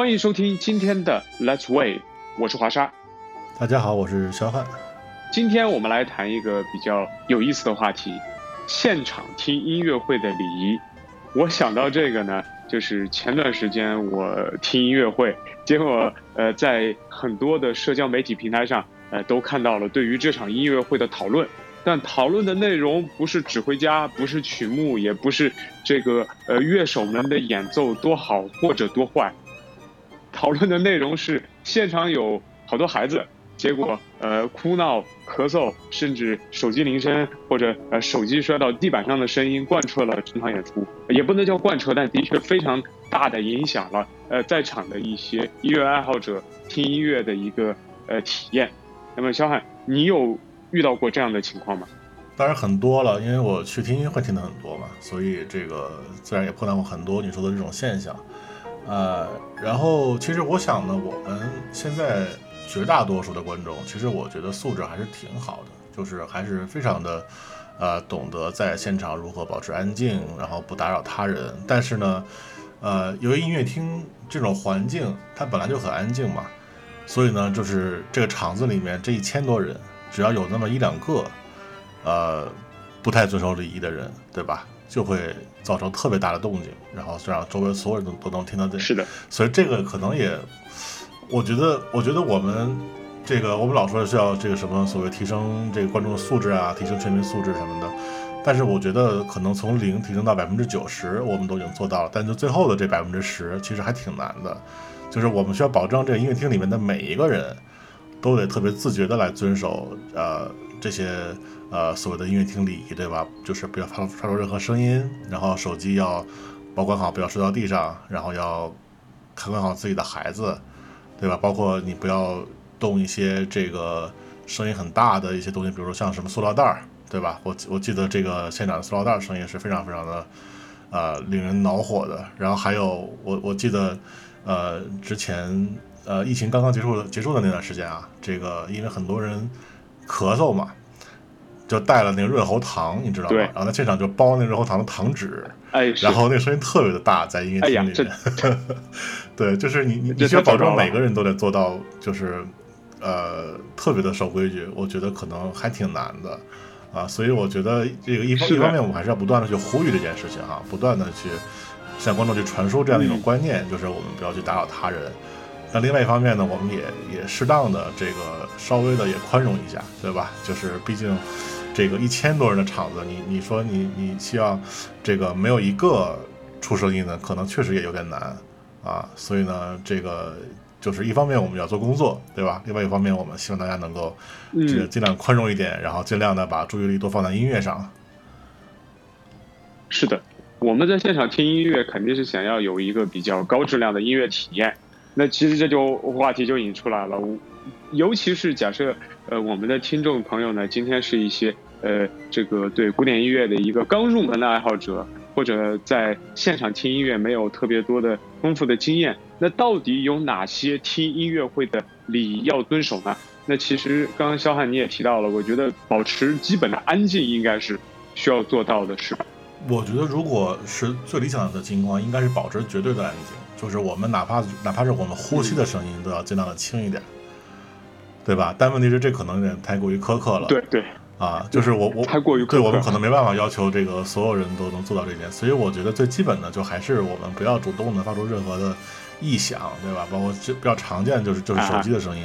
欢迎收听今天的 Let's Way，我是华沙。大家好，我是肖汉。今天我们来谈一个比较有意思的话题：现场听音乐会的礼仪。我想到这个呢，就是前段时间我听音乐会，结果 呃，在很多的社交媒体平台上，呃，都看到了对于这场音乐会的讨论。但讨论的内容不是指挥家，不是曲目，也不是这个呃乐手们的演奏多好或者多坏。讨论的内容是现场有好多孩子，结果呃哭闹、咳嗽，甚至手机铃声或者呃手机摔到地板上的声音贯彻了整场演出，也不能叫贯彻，但的确非常大的影响了呃在场的一些音乐爱好者听音乐的一个呃体验。那么，肖汉，你有？遇到过这样的情况吗？当然很多了，因为我去听音乐会听的很多嘛，所以这个自然也碰到过很多你说的这种现象。呃，然后其实我想呢，我们现在绝大多数的观众，其实我觉得素质还是挺好的，就是还是非常的呃懂得在现场如何保持安静，然后不打扰他人。但是呢，呃，由于音乐厅这种环境它本来就很安静嘛，所以呢，就是这个场子里面这一千多人。只要有那么一两个，呃，不太遵守礼仪的人，对吧？就会造成特别大的动静，然后让周围所有人都都能听到这。是的，所以这个可能也，我觉得，我觉得我们这个我们老说是要这个什么所谓提升这个观众的素质啊，提升全民素质什么的。但是我觉得可能从零提升到百分之九十，我们都已经做到了。但就最后的这百分之十，其实还挺难的。就是我们需要保证这个音乐厅里面的每一个人。都得特别自觉的来遵守，呃，这些呃所谓的音乐厅礼仪，对吧？就是不要发发出任何声音，然后手机要保管好，不要摔到地上，然后要看管好自己的孩子，对吧？包括你不要动一些这个声音很大的一些东西，比如说像什么塑料袋儿，对吧？我我记得这个现场的塑料袋声音是非常非常的呃令人恼火的。然后还有我我记得呃之前。呃，疫情刚刚结束的结束的那段时间啊，这个因为很多人咳嗽嘛，就带了那个润喉糖，你知道吗？然后在现场就包那润喉糖的糖纸，哎，然后那声音特别的大，在音乐厅里面。对，就是你你你需要保证每个人都得做到，就是呃特别的守规矩。我觉得可能还挺难的啊，所以我觉得这个一方一方面我们还是要不断的去呼吁这件事情哈，不断的去向观众去传输这样的一种观念，就是我们不要去打扰他人。那另外一方面呢，我们也也适当的这个稍微的也宽容一下，对吧？就是毕竟这个一千多人的场子，你你说你你希望这个没有一个出声音的，可能确实也有点难啊。所以呢，这个就是一方面我们要做工作，对吧？另外一方面，我们希望大家能够这个尽量宽容一点，然后尽量的把注意力多放在音乐上。是的，我们在现场听音乐，肯定是想要有一个比较高质量的音乐体验。那其实这就话题就引出来了，尤其是假设呃我们的听众朋友呢，今天是一些呃这个对古典音乐的一个刚入门的爱好者，或者在现场听音乐没有特别多的丰富的经验，那到底有哪些听音乐会的礼仪要遵守呢？那其实刚刚肖汉你也提到了，我觉得保持基本的安静应该是需要做到的，是吧？我觉得如果是最理想的情况，应该是保持绝对的安静。就是我们哪怕哪怕是我们呼吸的声音，都要尽量的轻一点，对吧？但问题是这可能有点太过于苛刻了。对对，啊，就是我我太过于对我们可能没办法要求这个所有人都能做到这点，所以我觉得最基本的就还是我们不要主动的发出任何的异响，对吧？包括就比较常见就是就是手机的声音，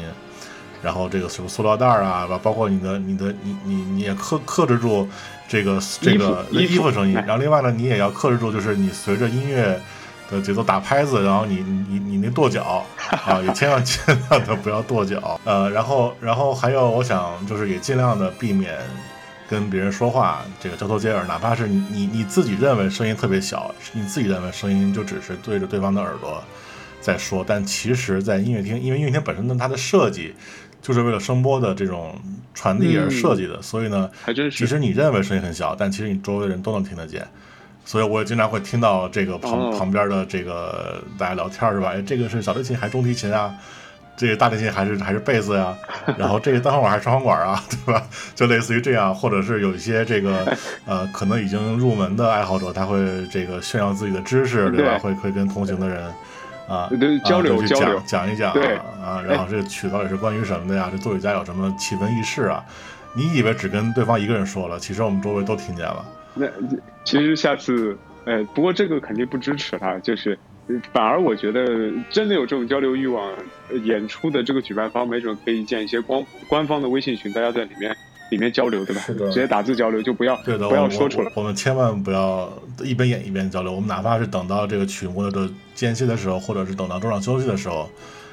然后这个什么塑料袋啊，包括你的你的你你你也克克制住这个这个衣服声音，然后另外呢，你也要克制住，就是你随着音乐。的节奏打拍子，然后你你你那跺脚啊，也千万 千万的不要跺脚。呃，然后然后还有，我想就是也尽量的避免跟别人说话这个交头接耳，哪怕是你你你自己认为声音特别小，你自己认为声音就只是对着对方的耳朵在说，但其实，在音乐厅，因为音乐厅本身呢，它的设计就是为了声波的这种传递而设计的，所以呢，还真是，其实你认为声音很小，但其实你周围的人都能听得见。所以，我也经常会听到这个旁旁边的这个大家聊天是吧？哎，这个是小提琴还是中提琴啊？这个大提琴还是还是贝斯呀？然后这个单簧管还是双簧管啊？对吧？就类似于这样，或者是有一些这个 呃，可能已经入门的爱好者，他会这个炫耀自己的知识，对吧？会会跟同行的人啊，交流啊交流讲讲一讲对啊，然后这个曲到底是关于什么的呀？这作曲家有什么奇闻异事啊？你以为只跟对方一个人说了，其实我们周围都听见了。那其实下次，呃，不过这个肯定不支持他，就是呃反而我觉得真的有这种交流欲望，呃演出的这个举办方没准可以建一些官官方的微信群，大家在里面里面交流，对吧？是的直接打字交流，就不要对的，不要说出来。我我们千万不要一边演一边交流，我们哪怕是等到这个曲目的间歇的时候，或者是等到中场休息的时候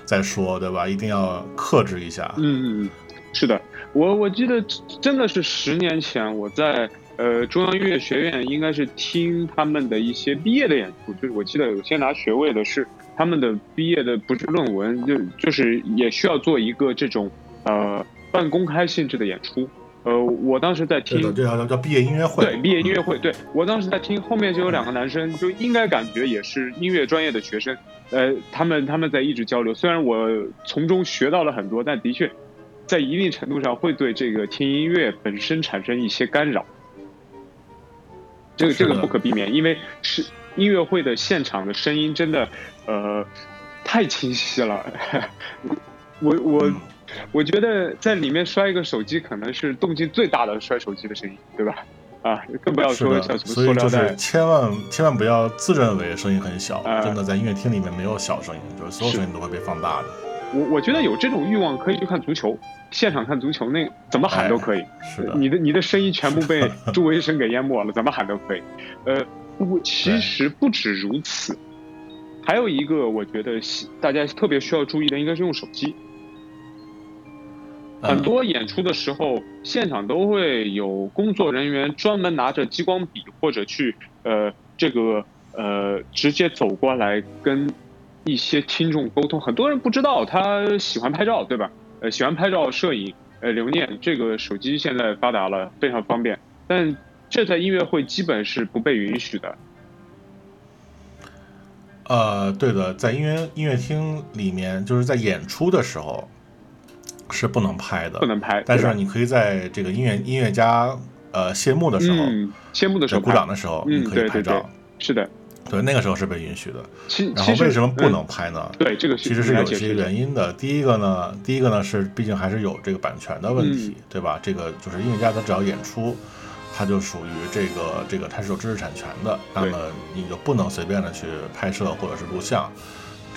再说，对吧？一定要克制一下。嗯嗯嗯，是的，我我记得真的是十年前我在呃中央音乐学院应该是听他们的一些毕业的演出，就是我记得有些拿学位的是他们的毕业的不是论文，就就是也需要做一个这种呃半公开性质的演出。呃，我当时在听对的，这叫叫叫毕业音乐会。对，毕业音乐会，对我当时在听，后面就有两个男生，就应该感觉也是音乐专业的学生，呃，他们他们在一直交流，虽然我从中学到了很多，但的确，在一定程度上会对这个听音乐本身产生一些干扰，这个这个不可避免，因为是音乐会的现场的声音真的，呃，太清晰了，我 我。嗯我觉得在里面摔一个手机，可能是动静最大的摔手机的声音，对吧？啊，更不要，说像什么所以就塑料袋是。千万千万不要自认为声音很小，啊真的在音乐厅里面没有小声音，就是所有声音都会被放大的。我我觉得有这种欲望，可以去看足球，现场看足球，那怎么喊都可以。是的，你的你的声音全部被 助威声给淹没了，怎么喊都可以。呃，不，其实不止如此，还有一个我觉得大家特别需要注意的，应该是用手机。很嗯多演出的时候，现场都会有工作人员专门拿着激光笔，或者去呃这个呃直接走过来跟一些听众沟通。很多人不知道他喜欢拍照，对吧？呃，喜欢拍照、摄影、呃留念，这个手机现在发达了，非常方便。但这在音乐会基本是不被允许的。呃，对的，在音乐音乐厅里面，就是在演出的时候是不能拍的，不能拍但是你可以在这个音乐音乐家呃谢幕的时候，嗯，谢幕的时候鼓掌的时候，嗯你可以对对对拍照。是的。对，那个时候是被允许的。其然后为什么不能嗯拍呢？对这个其实是有一些原因的。第一个呢，第一个呢是毕竟还是有这个版权的问题，嗯对吧？这个就是音乐家他只要演出，他就属于这个这个他是有知识产权的，那么你就不能随便的去拍摄或者是录像，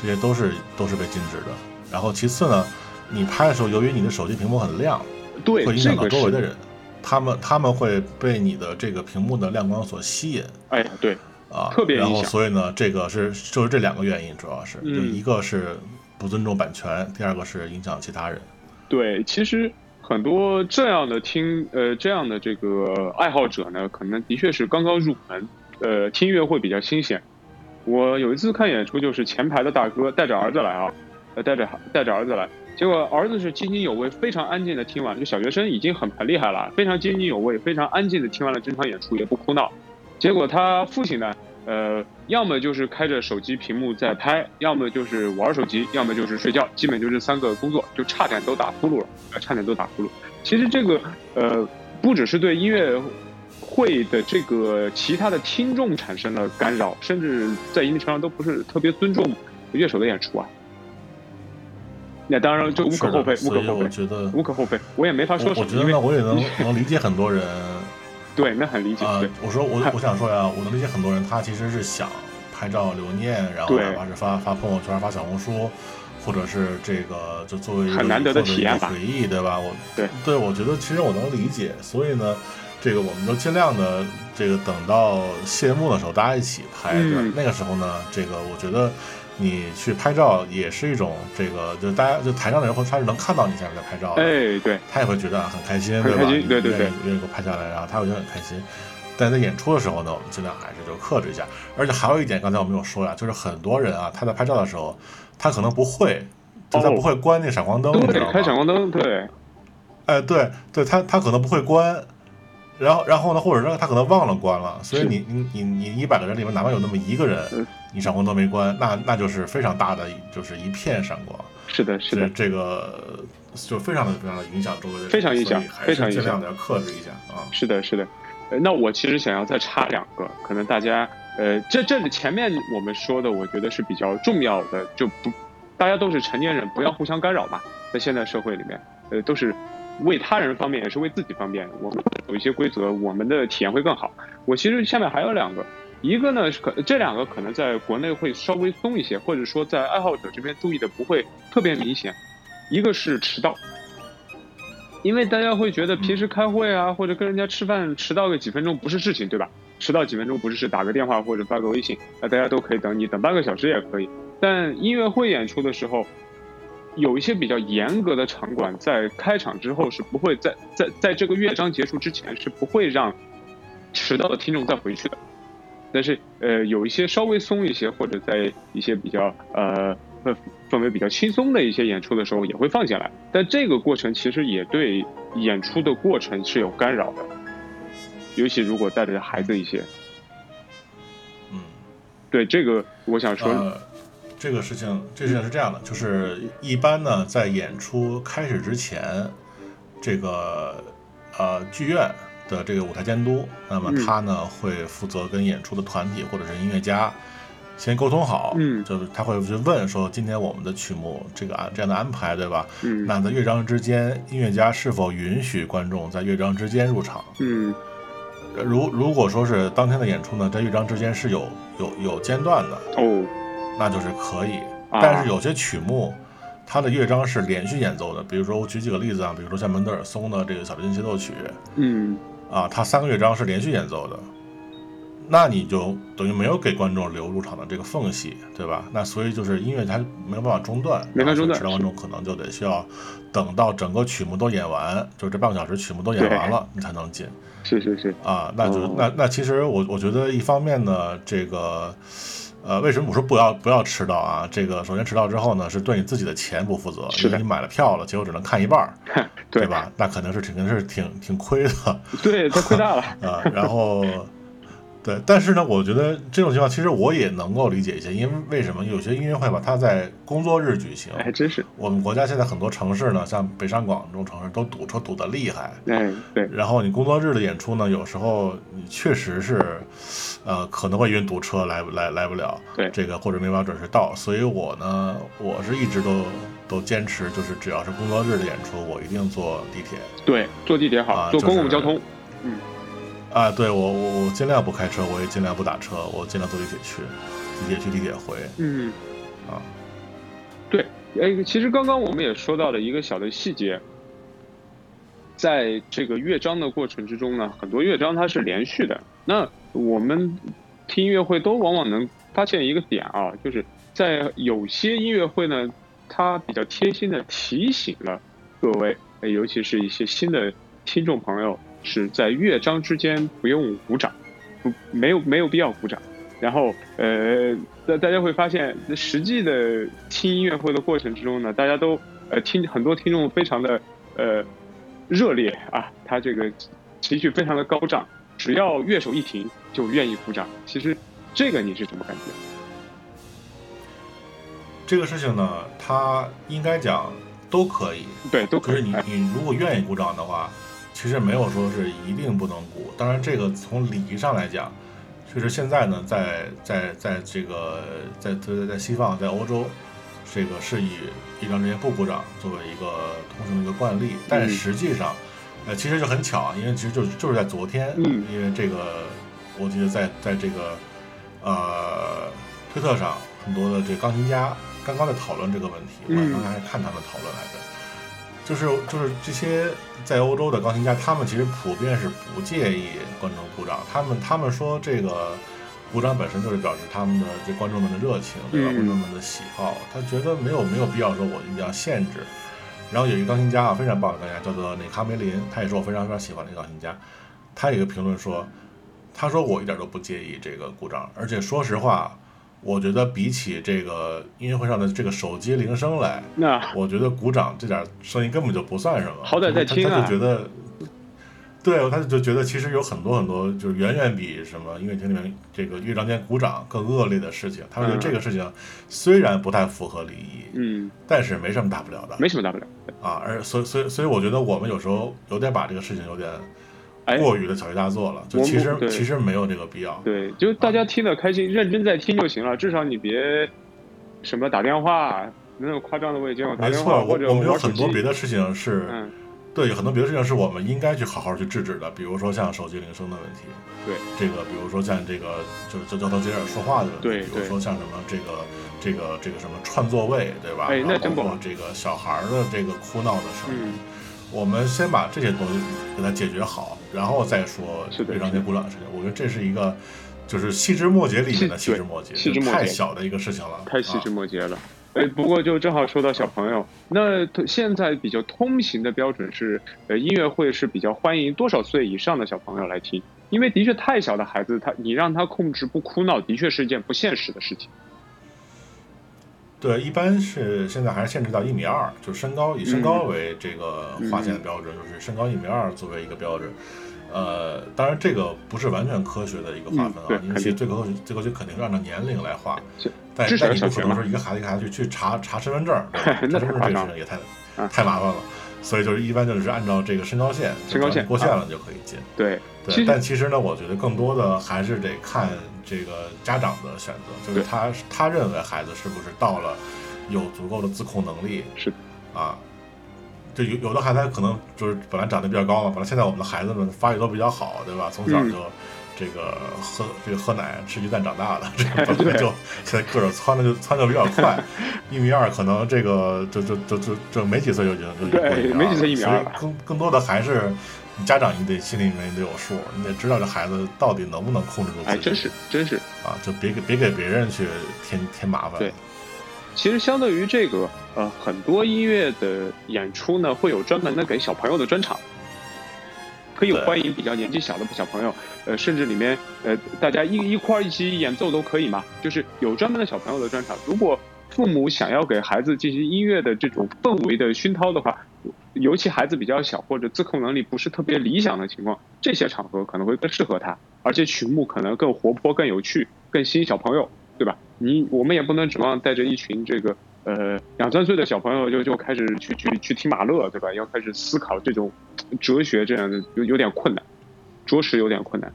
这些都是都是被禁止的。然后其次呢，你拍的时候，由于你的手机屏幕很亮，对会影响到周围的人，他们他们会被你的这个屏幕的亮光所吸引。哎呀，对，啊，特别影响所以呢，这个是就是这两个原因，主要是、就嗯一个是不尊重版权，第二个是影响其他人。对，其实很多这样的听呃这样的这个爱好者呢，可能的确是刚刚入门，呃，听音乐会比较新鲜。我有一次看演出，就是前排的大哥带着儿子来啊，呃，带着带着儿子来，结果儿子是津津有味，非常安静的听完，就小学生已经很很厉害了，非常津津有味，非常安静的听完了整场演出，也不哭闹。结果他父亲呢，呃，要么就是开着手机屏幕在拍，要么就是玩手机，要么就是睡觉，基本就这三个工作，就差点都打呼噜了，呃，差点都打呼噜。其实这个呃，不只是对音乐会的这个其他的听众产生了干扰，甚至在一定程度上都不是特别尊重乐手的演出啊。那当然，就无可厚非，无可厚非，我觉得，无可厚非，我也没法说什么，因为我我觉得呢，我也能 能理解很多人对，那很理解，啊、对，我说我我想说呀，我能理解很多人，他其实是想拍照留念，然后哪怕是发发朋友圈、发小红书，或者是这个就作为一个很难得的一体验吧个回忆，对吧？我对对，我觉得其实我能理解，所以呢。这个我们都尽量的，这个等到谢幕的时候，大家一起拍。嗯那个时候呢，这个我觉得你去拍照也是一种，这个就大家就台上的人会他是能看到你下面在拍照的，哎，对，他也会觉得很开心，对吧？对对对你愿意给我拍下来，然后他会觉得很开心。但在演出的时候呢，我们尽量还是就克制一下。而且还有一点，刚才我们有说呀，就是很多人啊，他在拍照的时候，他可能不会，就他哦不会关那闪光灯，你知道对，吗？开闪光灯，对，哎，对对，他他可能不会关，然后然后呢，或者说他可能忘了关了，所以是你你你你一百个人里面，哪怕有那么一个人嗯，你闪光灯没关，那那就是非常大的，就是一片闪光。是的，是的，这这个就非常的非常的影响周围的人，非常影响还非常影响是尽量的要克制一下啊。是的，是的。呃那我其实想要再插两个，可能大家呃，这这里前面我们说的，我觉得是比较重要的，就不，大家都是成年人，不要互相干扰嘛。在现在社会里面，呃，都是为他人方便，也是为自己方便。我们有一些规则，我们的体验会更好。我其实下面还有两个，一个呢是可这两个可能在国内会稍微松一些，或者说在爱好者这边注意的不会特别明显。一个是迟到，因为大家会觉得平时开会啊，或者跟人家吃饭迟到个几分钟不是事情，对吧？迟到几分钟不是事，打个电话或者发个微信，那大家都可以等你，等半个小时也可以。但音乐会演出的时候，有一些比较严格的场馆，在开场之后是不会在在在这个乐章结束之前是不会让迟到的听众再回去的。但是呃，有一些稍微松一些，或者在一些比较呃。氛围比较轻松的一些演出的时候也会放进来，但这个过程其实也对演出的过程是有干扰的，尤其如果带着孩子一些。嗯，对这个我想说，这个事情，这事情是这样的，就是一般呢，在演出开始之前，这个呃剧院的这个舞台监督，那么他呢会负责跟演出的团体或者是音乐家。先沟通好，嗯，就是他会去问说，今天我们的曲目这个安这样的安排，对吧？嗯，那在乐章之间，音乐家是否允许观众在乐章之间入场？嗯，如如果说是当天的演出呢，在乐章之间是有有有间断的哦，那就是可以。但是有些曲目，它的乐章是连续演奏的，比如说我举几个例子啊，比如说像门德尔松的这个小提琴协奏曲，嗯，啊，它三个乐章是连续演奏的。那你就等于没有给观众留入场的这个缝隙，对吧？那所以就是音乐它没有办法中断，没法中断，迟到观众可能就得需要等到整个曲目都演完，就这半个小时曲目都演完了，你才能进。是是是啊，那就那那其实我我觉得一方面呢，这个呃，为什么我说不要不要迟到啊？这个首先迟到之后呢，是对你自己的钱不负责，因为你买了票了，结果只能看一半儿，对吧？那可能是肯定是挺挺亏的，对，他亏大了啊，然后。对，但是呢，我觉得这种情况其实我也能够理解一些，因为为什么有些音乐会吧，它在工作日举行，还真是。我们国家现在很多城市呢，像北上广这种城市都堵车堵得厉害。哎，对。然后你工作日的演出呢，有时候你确实是，呃，可能会因为堵车来来来不了。对。这个或者没法准时到，所以我呢，我是一直都都坚持，就是只要是工作日的演出，我一定坐地铁。对，坐地铁好，坐公共交通。嗯。啊，对我我我尽量不开车，我也尽量不打车，我尽量坐地铁去，地铁去地铁回。嗯，啊，对，哎，其实刚刚我们也说到了一个小的细节，在这个乐章的过程之中呢，很多乐章它是连续的。那我们听音乐会都往往能发现一个点啊，就是在有些音乐会呢，它比较贴心的提醒了各位，尤其是一些新的听众朋友。是在乐章之间不用鼓掌，不没有没有必要鼓掌。然后呃，大大家会发现，实际的听音乐会的过程之中呢，大家都呃听很多听众非常的呃热烈啊，他这个情绪非常的高涨，只要乐手一停就愿意鼓掌。其实这个你是什么感觉？这个事情呢，他应该讲都可以，对，都可以。你你如果愿意鼓掌的话。其实没有说是一定不能鼓，当然这个从礼仪上来讲，确实现在呢，在在在这个在在在西方，在欧洲，这个是以一张这些不鼓掌作为一个通行的一个惯例。但实际上，呃，其实就很巧啊，因为其实就就是在昨天，因为这个我记得在在这个呃推特上，很多的这钢琴家刚刚在讨论这个问题，我刚才还看他们讨论来着。就是就是这些在欧洲的钢琴家，他们其实普遍是不介意观众鼓掌。他们他们说这个鼓掌本身就是表示他们的这观众们的热情，对吧？观众们的喜好，他觉得没有没有必要说我一定要限制。然后有一个钢琴家啊，非常棒的钢琴家，叫做那卡梅林，他也是我非常非常喜欢的一个钢琴家。他有一个评论说，他说我一点都不介意这个鼓掌，而且说实话。我觉得比起这个音乐会上的这个手机铃声来，那我觉得鼓掌这点声音根本就不算什么。好歹在听啊。他就觉得，对，他就觉得其实有很多很多，就是远远比什么音乐厅里面这个乐章间鼓掌更恶劣的事情。他觉得这个事情虽然不太符合礼仪，嗯，但是没什么大不了的，没什么大不了啊。而所以所以所以，我觉得我们有时候有点把这个事情有点过于的小题大做了，就其实其实没有这个必要。对，就大家听得开心，认真在听就行了，至少你别什么打电话那种夸张的我也见过。没错，我我们有很多别的事情是。对，有很多别的事情是我们应该去好好去制止的，比如说像手机铃声的问题。对，这个比如说像这个就是就交头接耳说话的问题。对，比如说像什么这个这个这个什么串座位，对吧？哎，那包括这个小孩的这个哭闹的声音，我们先把这些东西给它解决好，然后再说非常些鼓掌的事情。我觉得这是一个就是细枝末节里面的细枝末节，太小的一个事情了，太细枝末节了。哎，不过就正好说到小朋友，那现在比较通行的标准是，呃，音乐会是比较欢迎多少岁以上的小朋友来听，因为的确太小的孩子，他你让他控制不哭闹，的确是一件不现实的事情。对，一般是现在还是限制到一米二，就身高以身高为这个划线的标准，就是身高一米二作为一个标准。呃，当然这个不是完全科学的一个划分啊，因为其实最科学最科学肯定是按照年龄来划。但但你不可能说一个孩子一个孩子去去查查身份证，查身份证这个事情也太太麻烦了，所以就是一般就是按照这个身高线，身高线过线了就可以进。对对，但其实呢，我觉得更多的还是得看这个家长的选择，就是他他认为孩子是不是到了有足够的自控能力，是。啊。就有有的孩子可能就是本来长得比较高嘛，本来现在我们的孩子们发育都比较好，对吧？从小就这个喝这个喝奶吃鸡蛋长大的，这 个本来就现在个儿蹿的就蹿的比较 快，一米二可能这个就就就就就没几岁就已经就对没几岁一米二，更更多的还是家长你得心里面得有数，你得知道这孩子到底能不能控制住自己。哎，真是真是啊，就别给别给别人去添添麻烦。对。其实相对于这个，呃，很多音乐的演出呢，会有专门的给小朋友的专场，可以欢迎比较年纪小的小朋友，呃，甚至里面，呃，大家一一块儿一起演奏都可以嘛。就是有专门的小朋友的专场。如果父母想要给孩子进行音乐的这种氛围的熏陶的话，尤其孩子比较小或者自控能力不是特别理想的情况，这些场合可能会更适合他，而且曲目可能更活泼、更有趣、更吸引小朋友。对吧？你我们也不能指望带着一群这个呃两三岁的小朋友就就开始去去去听马勒，对吧？要开始思考这种哲学这样的有有点困难，着实有点困难。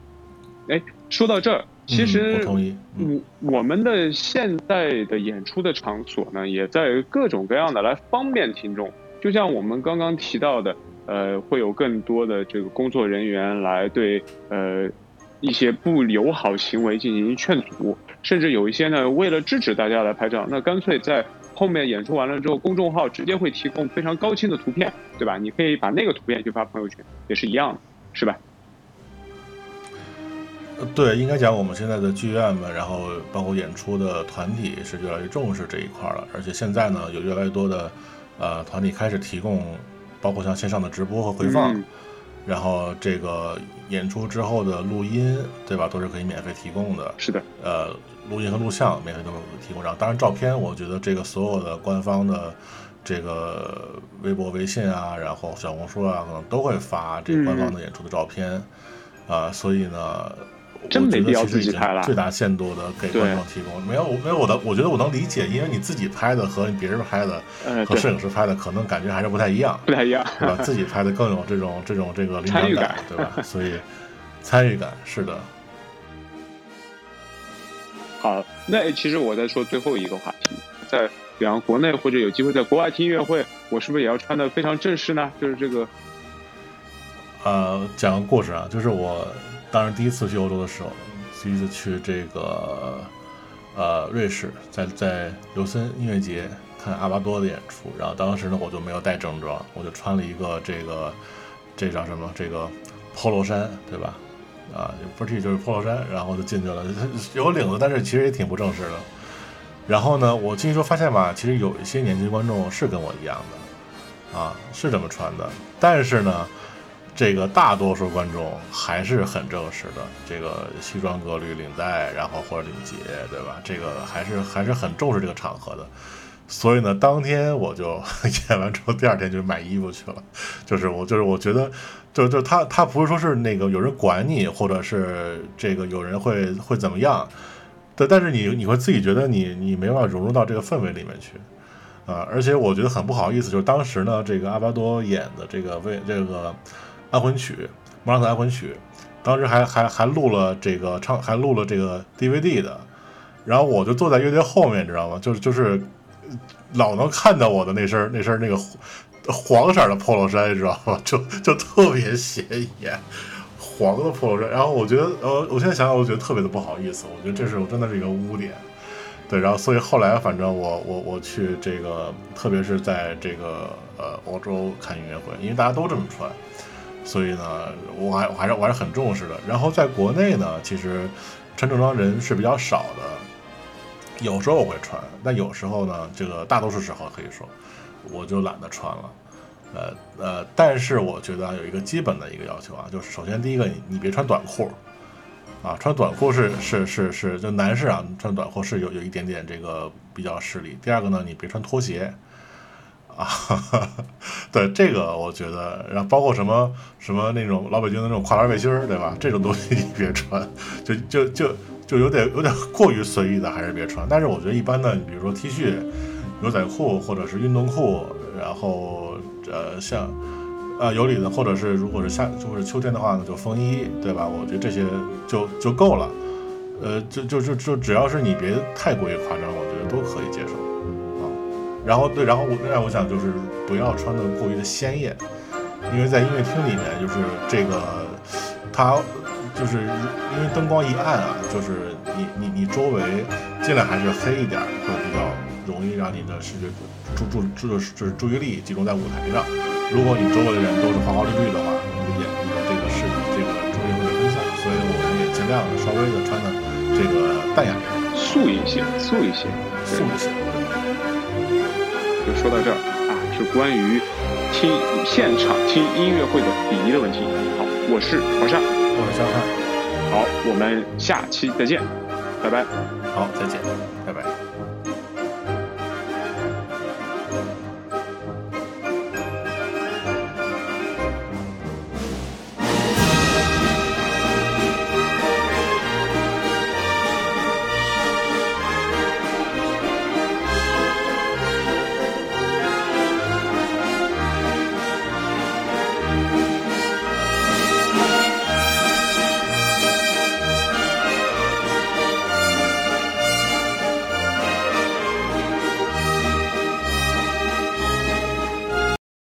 哎，说到这儿，其实我我们的现在的演出的场所呢，也在各种各样的来方便听众。就像我们刚刚提到的，呃，会有更多的这个工作人员来对呃一些不友好行为进行劝阻。甚至有一些呢，为了制止大家来拍照，那干脆在后面演出完了之后，公众号直接会提供非常高清的图片，对吧？你可以把那个图片去发朋友圈，也是一样的，是吧？对，应该讲我们现在的剧院们，然后包括演出的团体是越来越重视这一块了，而且现在呢，有越来越多的呃团体开始提供，包括像线上的直播和回放。然后这个演出之后的录音，对吧，都是可以免费提供的。是的，呃，录音和录像免费都提供。然后，当然照片，我觉得这个所有的官方的这个微博、微信啊，然后小红书啊，可能都会发这个官方的演出的照片，啊，所以呢。真没必要自己拍了，最大限度的给观众提供。没有，没有我的，我觉得我能理解，因为你自己拍的和别人拍的，和摄影师拍的可能感觉还是不太一样，不太一样，对吧？自己拍的更有这种这种这个参与感，对吧？所以参与感是的。好，那其实我在说最后一个话题，在比方国内或者有机会在国外听音乐会，我是不是也要穿的非常正式呢？就是这个，呃，讲个故事啊，就是我。当时第一次去欧洲的时候，第一次去这个呃瑞士，在在尤森音乐节看阿巴多的演出，然后当时呢我就没有带正装，我就穿了一个这个这叫什么这个 polo 衫，对吧？啊，不是 T 就是 polo 衫，然后就进去了，有领子，但是其实也挺不正式的。然后呢，我进去之后发现吧，其实有一些年轻观众是跟我一样的，啊，是这么穿的，但是呢。这个大多数观众还是很正式的，这个西装革履、领带，然后或者领结，对吧？这个还是还是很重视这个场合的。所以呢，当天我就演完之后，第二天就买衣服去了。就是我，就是我觉得，就就他他不是说是那个有人管你，或者是这个有人会会怎么样，对，但是你你会自己觉得你你没办法融入到这个氛围里面去。啊，而且我觉得很不好意思，就是当时呢，这个阿巴多演的这个为这个。安魂曲莫扎特安魂曲，当时还还还录了这个唱，还录了这个 DVD 的。然后我就坐在乐队后面，你知道吗？就是就是老能看到我的那身那身那个黄色的 polo 衫，你知道吗？就就特别显眼，黄的 polo 衫。然后我觉得，呃，我现在想想，我觉得特别的不好意思。我觉得这是我真的是一个污点。对，然后所以后来反正我我我去这个，特别是在这个呃欧洲看音乐会，因为大家都这么穿，所以呢，我还我还是我还是很重视的。然后在国内呢，其实穿正装人是比较少的，有时候我会穿，但有时候呢，这个大多数时候可以说，我就懒得穿了。呃呃，但是我觉得有一个基本的一个要求啊，就是首先第一个，你别穿短裤。啊，穿短裤是是是是，就男士啊，穿短裤是有有一点点这个比较势利。第二个呢，你别穿拖鞋，啊，对这个我觉得，然后包括什么什么那种老北京的那种跨栏背心儿，对吧？这种东西 你别穿，就就就就有点有点过于随意的，还是别穿。但是我觉得一般的，你比如说 T 恤、牛仔裤或者是运动裤，然后呃像。啊，有理的，或者是如果是夏，就是秋天的话呢，就风衣，对吧？我觉得这些就就够了。呃，就就就就只要是你别太过于夸张，我觉得都可以接受。然后对，然后我让我想就是不要穿的过于的鲜艳，因为在音乐厅里面就是这个，它就是因为灯光一暗啊，就是你你你周围尽量还是黑一点，会比较容易让你的视觉注注注就是注意力集中在舞台上。如果你周围的人都是花花绿绿的话，你的眼你的这个视这个注意力会分散，所以我们也尽量稍微的穿的这个淡雅一点，素一些，素一些，素一些。就说到这儿啊，是关于听现场听音乐会的礼仪的问题。好，我是黄善，我是肖汉。好，我们下期再见，拜拜。好，再见，拜拜。